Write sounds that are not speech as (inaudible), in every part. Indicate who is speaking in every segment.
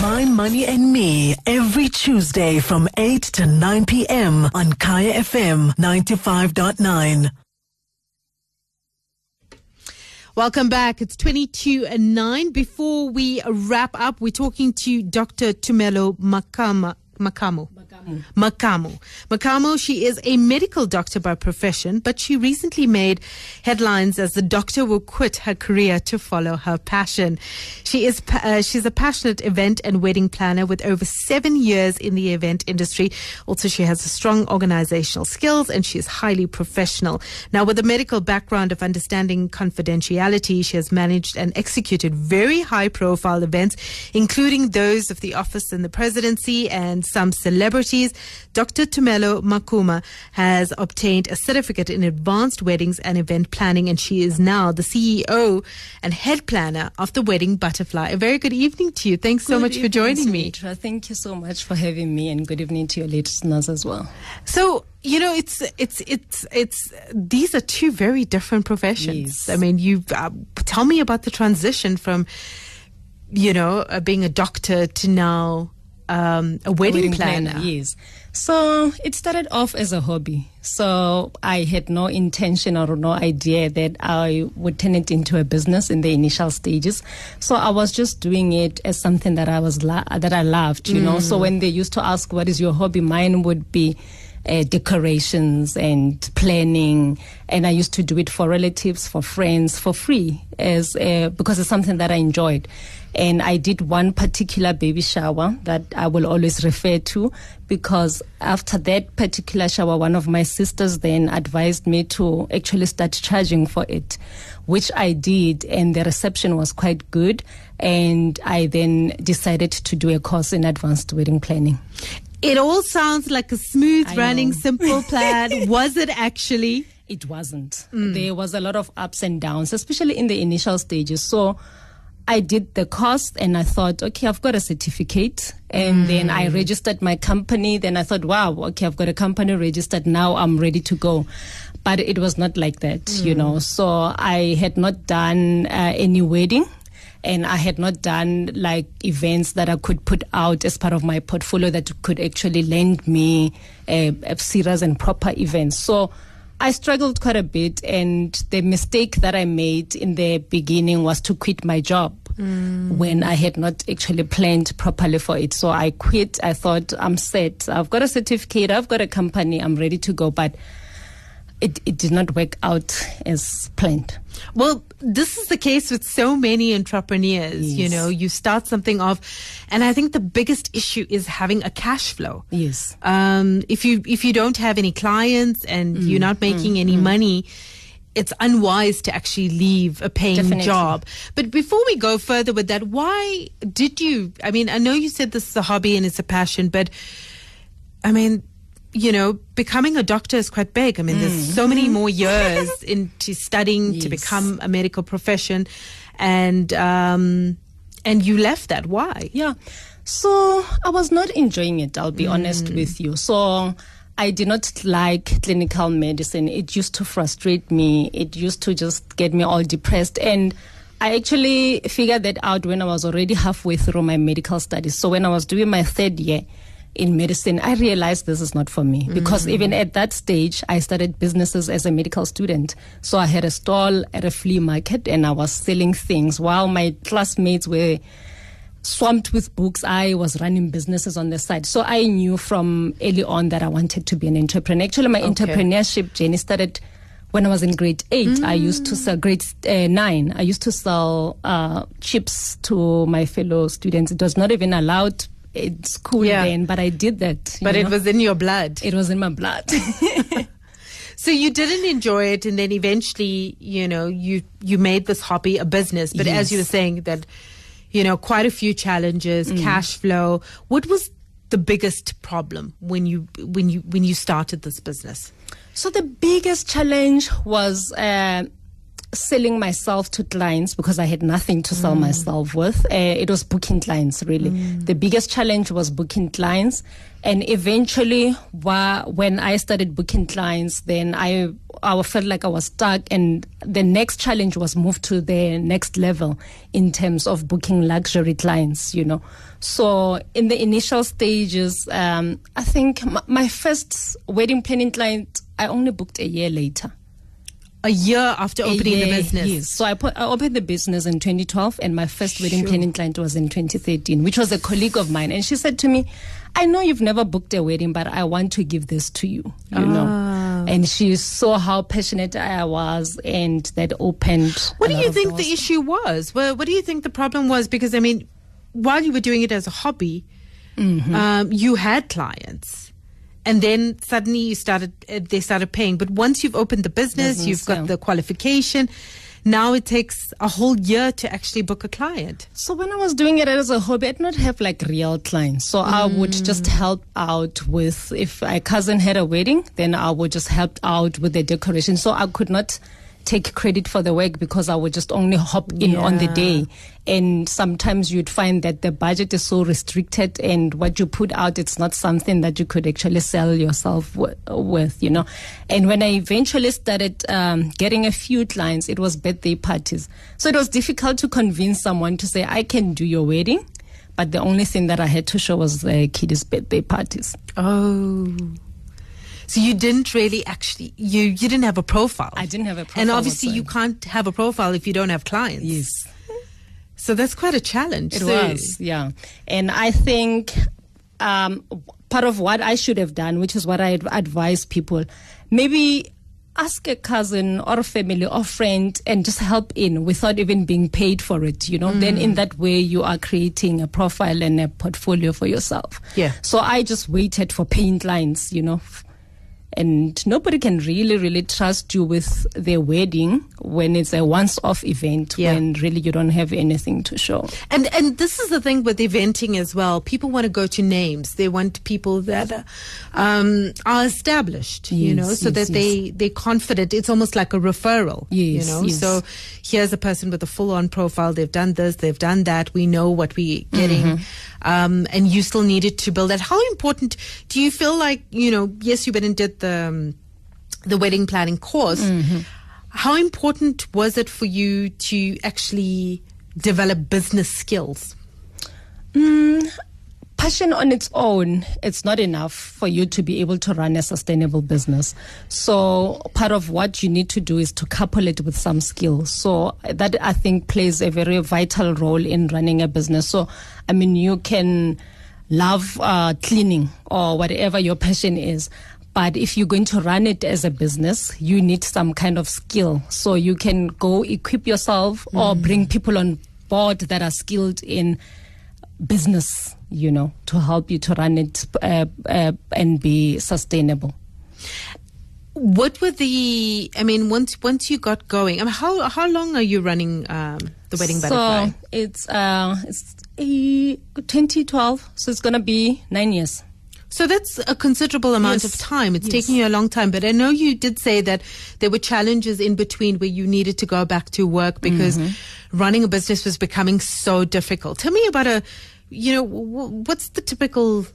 Speaker 1: My Money and Me every Tuesday from 8 to 9 p.m. on Kaya FM 95.9.
Speaker 2: Welcome back. It's 22 and 9. Before we wrap up, we're talking to Dr. Tumelo Makama. Makamo. Makamu. Makamu, she is a medical doctor by profession, but she recently made headlines as the doctor will quit her career to follow her passion. She is uh, she's a passionate event and wedding planner with over seven years in the event industry. Also, she has strong organizational skills and she is highly professional. Now, with a medical background of understanding confidentiality, she has managed and executed very high profile events, including those of the office and the presidency and some celebrities. Dr. Tumelo Makuma has obtained a certificate in advanced weddings and event planning, and she is now the CEO and head planner of the Wedding Butterfly. A very good evening to you. Thanks so
Speaker 3: Good
Speaker 2: much for
Speaker 3: evening,
Speaker 2: joining me.
Speaker 3: Thank you so much for having me, and good evening to your listeners as well.
Speaker 2: So you know, it's it's it's it's these are two very different professions.
Speaker 3: Yes.
Speaker 2: I mean, you uh, tell me about the transition from you know uh, being a doctor to now um, a wedding, planner.
Speaker 3: Yes. So it started off as a hobby. So I had no intention or no idea that I would turn it into a business in the initial stages. So I was just doing it as something that I was la- that I loved, you know. So when they used to ask what is your hobby, mine would be uh, decorations and planning, and I used to do it for relatives, for friends, for free, as uh, because it's something that I enjoyed. And I did one particular baby shower that I will always refer to because after that particular shower, one of my sisters then advised me to actually start charging for it, which I did, and the reception was quite good. And I then decided to do a course in advanced wedding planning.
Speaker 2: It all sounds like a smooth running, simple plan. (laughs) Was it actually?
Speaker 3: It wasn't. Mm. There was a lot of ups and downs, especially in the initial stages. So I did the course and I thought, okay, I've got a certificate. And then I mm. registered my company. Then I thought, wow, okay, I've got a company registered. Now I'm ready to go. But it was not like that, you mm. know. So I had not done uh, any wedding and I had not done like events that I could put out as part of my portfolio that could actually lend me a, a serious and proper events. So I struggled quite a bit, and the mistake that I made in the beginning was to quit my job mm. when I had not actually planned properly for it. So I quit. I thought I'm set. I've got a certificate. I've got a company. I'm ready to go, but. It, it did not work out as planned.
Speaker 2: Well, this is the case with so many entrepreneurs. You know, you start something off, and I think the biggest issue is having a cash flow.
Speaker 3: Yes.
Speaker 2: Um, if you if you don't have any clients and
Speaker 3: Mm,
Speaker 2: you're not making any money, it's unwise to actually leave a paying
Speaker 3: Definitely.
Speaker 2: job. But before we go further with that, why did you? I mean, I know you said this is a hobby and it's a passion, but I mean, you know, becoming a doctor is quite big. I mean, there's mm. so many mm-hmm. more years (laughs) into studying to become a medical profession, and um, and you left that. Why?
Speaker 3: Yeah. So I was not enjoying it, I'll be mm. honest with you. So I did not like clinical medicine. It used to frustrate me. It used to just get me all depressed. And I actually figured that out when I was already halfway through my medical studies. So when I was doing my third year, in medicine, I realized this is not for me because even at that stage, I started businesses as a medical student. So I had a stall at a flea market and I was selling things while my classmates were swamped with books. I was running businesses on the side. So I knew from early on that I wanted to be an entrepreneur. Actually, my entrepreneurship journey started when I was in grade eight. I used to sell grade uh, nine. I used to sell uh, chips to my fellow students. It was not even allowed in cool
Speaker 2: Yeah.
Speaker 3: then, but I did that.
Speaker 2: But it
Speaker 3: know.
Speaker 2: was in your blood.
Speaker 3: it was in my blood. (laughs) (laughs)
Speaker 2: So you didn't enjoy it, and then eventually, you know, you you made this hobby a business. But as you were saying, that you know, quite a few challenges, cash flow. What was the biggest problem when you when you when you started this business?
Speaker 3: So the biggest challenge was uh, selling myself to clients because I had nothing to sell myself with. Uh, it was booking clients, really. The biggest challenge was booking clients. And eventually, wha- when I started booking clients, then I, I felt like I was stuck. And the next challenge was moved to the next level in terms of booking luxury clients, you know. So in the initial stages, um, I think my, my first wedding planning client, I only booked a year later.
Speaker 2: A year after opening the business.
Speaker 3: Yes. So I, put, I opened the business in 2012, and my first wedding
Speaker 2: Sure.
Speaker 3: planning client was in 2013, which was a colleague of mine. And she said to me, I know you've never booked a wedding, but I want to give this to you, you
Speaker 2: Ah.
Speaker 3: know. And she saw how passionate I was, and that opened.
Speaker 2: What do you think
Speaker 3: doors.
Speaker 2: the issue was? Well, what do you think the problem was? Because I mean, while you were doing it as a hobby,
Speaker 3: Mm-hmm.
Speaker 2: um, you had clients, and then suddenly you started. Uh, they started paying. But once you've opened the business,
Speaker 3: Business,
Speaker 2: you've got the qualification. Now it takes a whole year to actually book a client.
Speaker 3: So when I was doing it as a hobby, I did not have like real clients. So I would just help out with if my cousin had a wedding, then I would just help out with the decoration. So I could not take credit for the work because I would just only hop in on the day. And sometimes you'd find that the budget is so restricted and what you put out, it's not something that you could actually sell yourself wi- with, you know. And when I eventually started um, getting a few clients, it was birthday parties. So it was difficult to convince someone to say, I can do your wedding. But the only thing that I had to show was the kids' birthday parties.
Speaker 2: Oh. So you didn't really actually you you didn't have a profile.
Speaker 3: I didn't have a profile.
Speaker 2: And obviously you can't have a profile if you don't have clients. Yes. So that's quite a challenge.
Speaker 3: It
Speaker 2: So-
Speaker 3: was, yeah. And I think um, part of what I should have done, which is what I advise people, maybe ask a cousin or a family or friend and just help in without even being paid for it, you know. Then in that way, you are creating a profile and a portfolio for yourself.
Speaker 2: Yeah.
Speaker 3: So I just waited for paying clients, you know. And nobody can really, really trust you with their wedding when it's a once-off event
Speaker 2: Yeah.
Speaker 3: when really you don't have anything to show.
Speaker 2: And and this is the thing with eventing as well. People want to go to names. They want people that um, are established, you know, so
Speaker 3: yes,
Speaker 2: that they they're confident. It's almost like a referral, you know.
Speaker 3: yes.
Speaker 2: So here's a person with a full on profile. They've done this. They've done that. We know what we're getting,
Speaker 3: Mm-hmm.
Speaker 2: Um, and you still needed to build that. How important do you feel like you know? Yes, you went and did the um, the wedding planning course.
Speaker 3: Mm-hmm.
Speaker 2: How important was it for you to actually develop business skills?
Speaker 3: Passion on its own it's not enough for you to be able to run a sustainable business. So part of what you need to do is to couple it with some skills so that i think plays a very vital role in running a business. So i mean you can love uh, cleaning or whatever your passion is but if you're going to run it as a business, you need some kind of skill. So you can go equip yourself or bring people on board that are skilled in business, you know, to help you to run it uh, uh, and be sustainable.
Speaker 2: What were the? I mean, once once you got going, I mean, how how long are you running um, the wedding butterfly?
Speaker 3: So it's uh, it's a 2012, so it's gonna be nine years.
Speaker 2: So that's a considerable amount
Speaker 3: Yes.
Speaker 2: of time. It's
Speaker 3: Yes.
Speaker 2: taking you a long time, but I know you did say that there were challenges in between where you needed to go back to work because
Speaker 3: Mm-hmm.
Speaker 2: running a business was becoming so difficult. Tell me about a, you know, what's the typical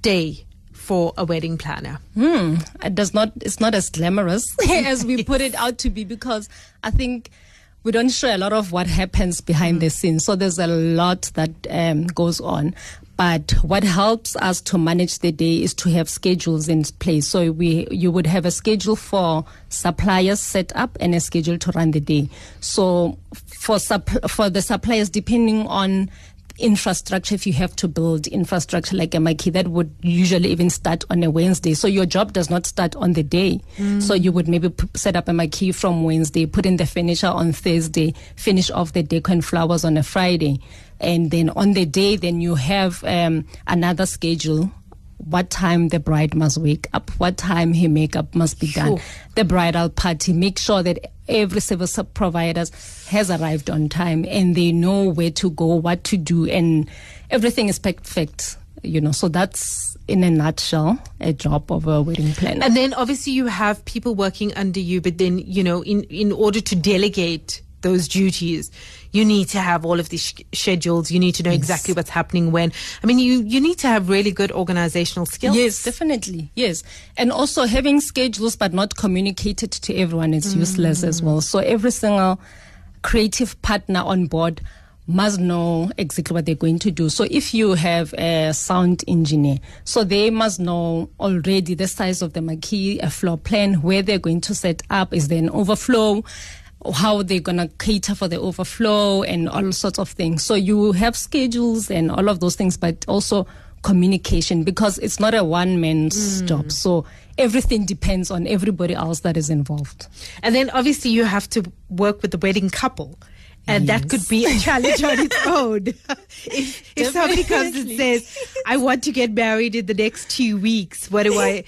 Speaker 2: day for a wedding planner?
Speaker 3: Hmm. It does not. It's not as glamorous (laughs) as we put it (laughs) out to be because I think we don't show a lot of what happens behind the scenes. So there's a lot that um, goes on. But what helps us to manage the day is to have schedules in place. So we, you would have a schedule for suppliers set up and a schedule to run the day. So for supp- for the suppliers, depending on infrastructure if you have to build infrastructure like a that would usually even start on a Wednesday. So your job does not start on the day. So you would maybe p- set up a marquee from Wednesday, put in the furniture on Thursday, finish off the decor and flowers on a Friday. And then on the day, then you have um, another schedule. What time the bride must wake up, what time her makeup must be done,
Speaker 2: Sure.
Speaker 3: the bridal party, make sure that every service providers has arrived on time and they know where to go, what to do, and everything is perfect. You know, so that's in a nutshell a job of a wedding planner.
Speaker 2: And then obviously you have people working under you, but then, you know, in, in order to delegate those duties, you need to have all of these sh- schedules. You need to know exactly what's happening when. I mean, you, you need to have really good organizational skills.
Speaker 3: Yes, definitely. Yes. And also having schedules but not communicated to everyone is useless as mm. well. So every single creative partner on board must know exactly what they're going to do. So if you have a sound engineer, so they must know already the size of the marquee, a floor plan, where they're going to set up, is there an overflow, how they're going to cater for the overflow and all sorts of things. So you have schedules and all of those things, but also communication because it's not a one man's mm. job. So everything depends on everybody else that is involved.
Speaker 2: And then obviously you have to work with the wedding couple. And that could be a challenge on its (laughs) own. if if somebody comes and says, I want to get married in the next two weeks, what do I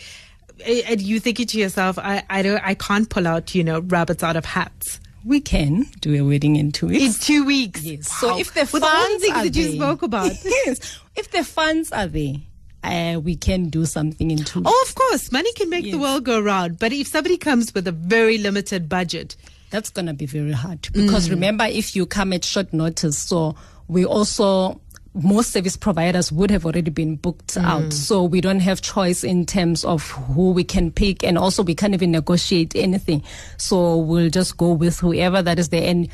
Speaker 2: and you thinking to yourself, I, I don't I can't pull out, you know, rabbits out of hats.
Speaker 3: We can do a wedding in two weeks.
Speaker 2: In two weeks.
Speaker 3: Yes.
Speaker 2: Wow.
Speaker 3: So if the
Speaker 2: with all the
Speaker 3: funds
Speaker 2: things
Speaker 3: are
Speaker 2: that you
Speaker 3: there-
Speaker 2: spoke about. (laughs)
Speaker 3: yes. If the funds are there, uh, we can do something in two.
Speaker 2: Oh, of course, money can make the world go round. But if somebody comes with a very limited budget,
Speaker 3: That's going to be very hard because mm. remember, if you come at short notice, so we also most service providers would have already been booked mm. out, so we don't have choice in terms of who we can pick, and also we can't even negotiate anything. So we'll just go with whoever that is there. And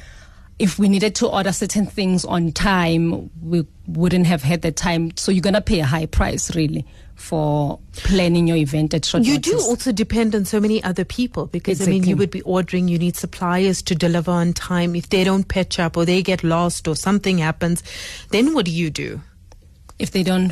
Speaker 3: if we needed to order certain things on time, we wouldn't have had the time. So you're gonna pay a high price, really, for planning your event at short notice.
Speaker 2: you
Speaker 3: notice.
Speaker 2: do also depend on so many other people because I mean, you would be ordering, you need suppliers to deliver on time. If they don't pitch up or they get lost or something happens, then what do you do?
Speaker 3: if they don't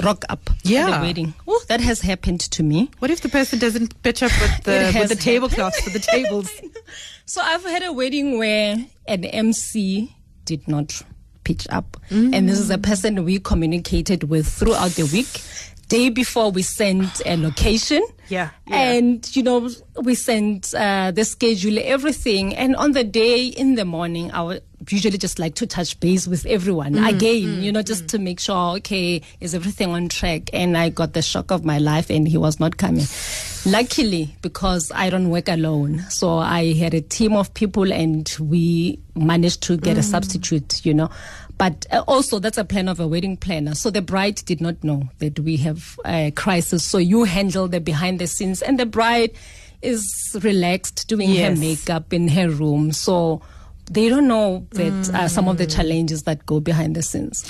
Speaker 3: rock up to
Speaker 2: Yeah.
Speaker 3: the wedding. Oh, that has happened to me.
Speaker 2: What if the person doesn't pitch up with the (laughs) with the tablecloths for the tables? (laughs)
Speaker 3: So I've had a wedding where an MC did not pitch up. And this is a person we communicated with throughout the week. Day before we sent a location.
Speaker 2: Yeah, yeah.
Speaker 3: And, you know, we sent uh, the schedule, everything. And on the day in the morning, I would usually just like to touch base with everyone mm-hmm. again, you mm-hmm. know, just mm-hmm. to make sure, okay, is everything on track? And I got the shock of my life and he was not coming. Luckily, because I don't work alone. So I had a team of people and we managed to get a substitute, you know. But uh, also, that's a plan of a wedding planner. So the bride did not know that we have a crisis. So you handle the behind the scenes, and the bride is relaxed doing
Speaker 2: Yes.
Speaker 3: her makeup in her room. So they don't know that uh, some of the challenges that go behind the scenes.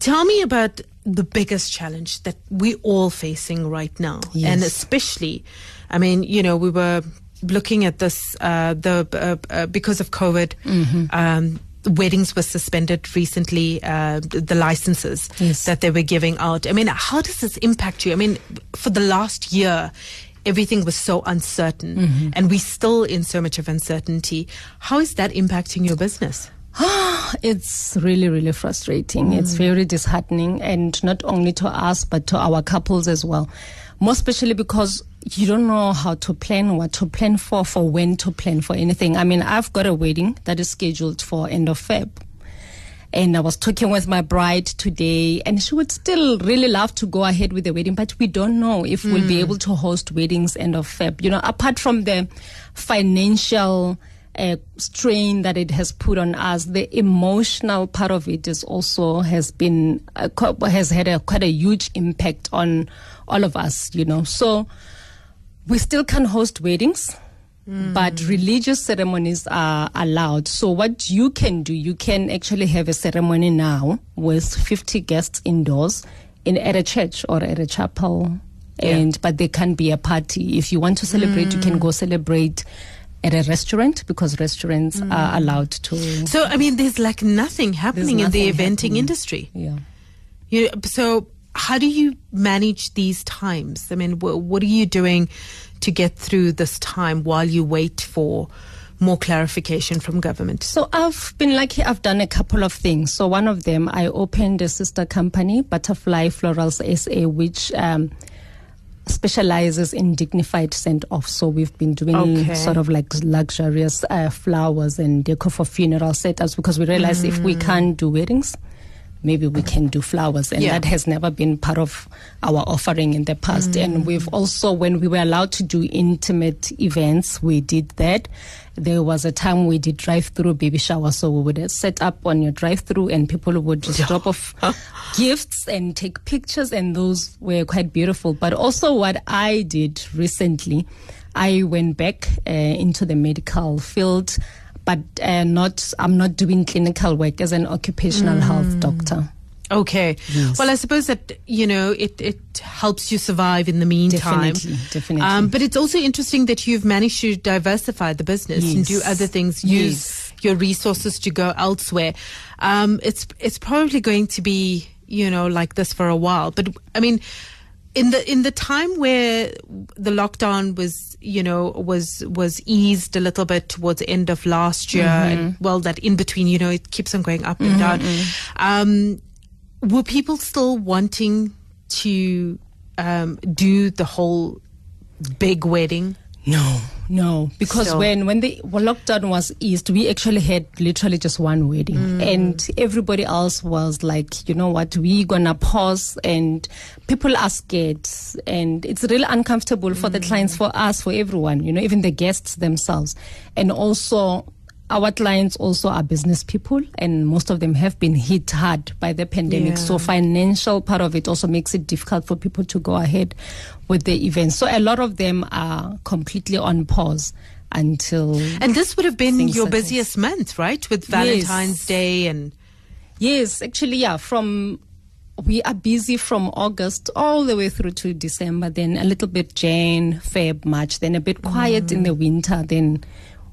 Speaker 2: Tell me about the biggest challenge that we're all facing right now.
Speaker 3: Yes.
Speaker 2: And especially, I mean, you know, we were looking at this, uh, the, uh, uh, because of COVID,
Speaker 3: Mm-hmm.
Speaker 2: um, weddings were suspended recently, uh, the the licenses
Speaker 3: Yes.
Speaker 2: that they were giving out. I mean, how does this impact you? I mean, for the last year, everything was so uncertain
Speaker 3: Mm-hmm.
Speaker 2: and we're still in so much of uncertainty. How is that impacting your business? (sighs)
Speaker 3: It's really, really frustrating. It's very disheartening, and not only to us, but to our couples as well. More especially because you don't know how to plan, what to plan for, for when to plan for anything. I mean, I've got a wedding that is scheduled for end of Feb. And I was talking with my bride today, and she would still really love to go ahead with the wedding, but we don't know if we'll be able to host weddings end of Feb. You know, apart from the financial uh, strain that it has put on us, the emotional part of it is also has been uh, has had a quite a huge impact on all of us. You know, so we still can host weddings. But mm. religious ceremonies are allowed. So what you can do, you can actually have a ceremony now with 50 guests indoors in at a church or at a chapel. And but there can be a party. If you want to celebrate, you can mm. go celebrate at a restaurant because restaurants mm. are allowed to.
Speaker 2: So, I mean, there's like nothing happening in the eventing
Speaker 3: happening.
Speaker 2: industry.
Speaker 3: Yeah.
Speaker 2: You, so, how do you manage these times? I mean, wh- what are you doing to get through this time while you wait for more clarification from government?
Speaker 3: So I've been lucky. I've done a couple of things. So one of them, I opened a sister company, Butterfly Florals SA, which um, specializes in dignified send off. So we've been doing
Speaker 2: Okay.
Speaker 3: sort of like luxurious uh, flowers and decor for funeral setups because we realized if we can't do weddings, maybe we can do flowers. And
Speaker 2: Yeah.
Speaker 3: that has never been part of our offering in the past. And we've also when we were allowed to do intimate events we did that. There was a time we did drive through baby shower so we would set up on your drive through and people would just drop off (laughs) gifts and take pictures. And those were quite beautiful. But also what i did recently i went back uh, into the medical field but uh, not i'm not doing clinical work as an occupational health doctor
Speaker 2: Okay. Well, I suppose that, you know, it, it helps you survive in the meantime.
Speaker 3: Definitely, definitely.
Speaker 2: Um, but it's also interesting that you've managed to diversify the business and do other things, use your resources to go elsewhere. Um, it's, it's probably going to be, you know, like this for a while. But I mean, in the in the time where the lockdown was you know was was eased a little bit towards the end of last year and well that in between you know it keeps on going up and down. Um were people still wanting to um do the whole big wedding
Speaker 3: No, no, because
Speaker 2: So-
Speaker 3: when when the lockdown was eased, we actually had literally just one wedding,
Speaker 2: Mm.
Speaker 3: and everybody else was like, you know what, we gonna pause, and people are scared, and it's really uncomfortable for the clients,
Speaker 2: Mm.
Speaker 3: for us, for everyone, you know, even the guests themselves, and also. Our clients also are business people, and most of them have been hit hard by the pandemic.
Speaker 2: Yeah.
Speaker 3: So, financial part of it also makes it difficult for people to go ahead with the events. So a lot of them are completely on pause until
Speaker 2: and this would have been your busiest month right with valentine's day and
Speaker 3: yes, actually yeah, from we are busy from August all the way through to December, then a little bit Jan, Feb, March, then a bit quiet in mm. the winter, then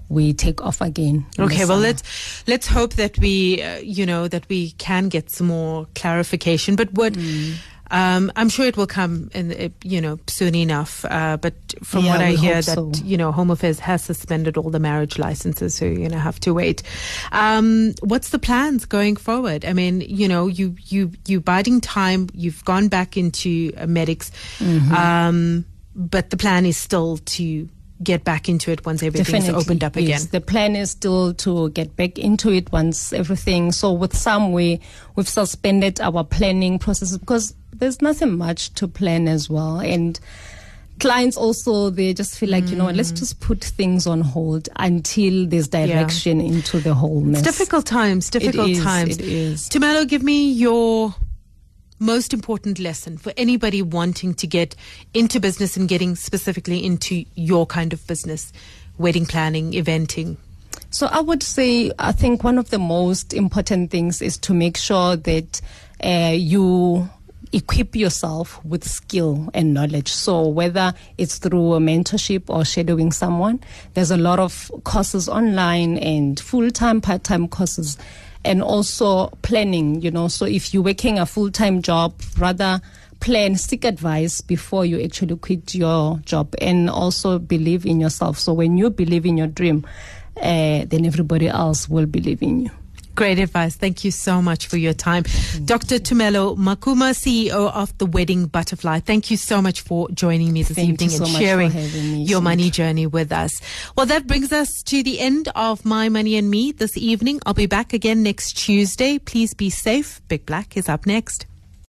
Speaker 3: we take off again.
Speaker 2: Okay, well let's let's hope that we, uh, you know, that we can get some more clarification. But what
Speaker 3: Mm.
Speaker 2: um, I'm sure it will come, in, you know, soon enough. Uh, but from
Speaker 3: Yeah,
Speaker 2: what I hear, that
Speaker 3: so.
Speaker 2: you know, Home Affairs has suspended all the marriage licenses, so you're gonna have to wait. Um, what's the plans going forward? I mean, you know, you you you biding time. You've gone back into uh, medics,
Speaker 3: Mm-hmm.
Speaker 2: um, but the plan is still to get back into it once everything's
Speaker 3: Definitely,
Speaker 2: opened up again.
Speaker 3: yes. The plan is still to get back into it once everything. So with some, we we've suspended our planning processes because there's nothing much to plan as well, and clients also they just feel like you know what, let's mm. just put things on hold until there's direction into the whole mess.
Speaker 2: It's difficult times, difficult
Speaker 3: is,
Speaker 2: times.
Speaker 3: it is.
Speaker 2: Tumelo, give me your most important lesson for anybody wanting to get into business and getting specifically into your kind of business, wedding planning, eventing.
Speaker 3: So I would say I think one of the most important things is to make sure that uh, you equip yourself with skill and knowledge. So whether it's through a mentorship or shadowing someone, there's a lot of courses online and full-time, part-time courses and also planning, you know. So if you're working a full-time job, rather plan, seek advice before you actually quit your job and also believe in yourself. So when you believe in your dream, uh, then everybody else will believe in you.
Speaker 2: Great advice. Thank you so much for your time. Dr. Tumelo Makuma, CEO of The Wedding Butterfly. Thank you so much for joining me this
Speaker 3: Thank
Speaker 2: evening
Speaker 3: so
Speaker 2: and sharing your money journey with us. Well, that brings us to the end of My Money and Me this evening. I'll be back again next Tuesday. Please be safe. Big Black is up next.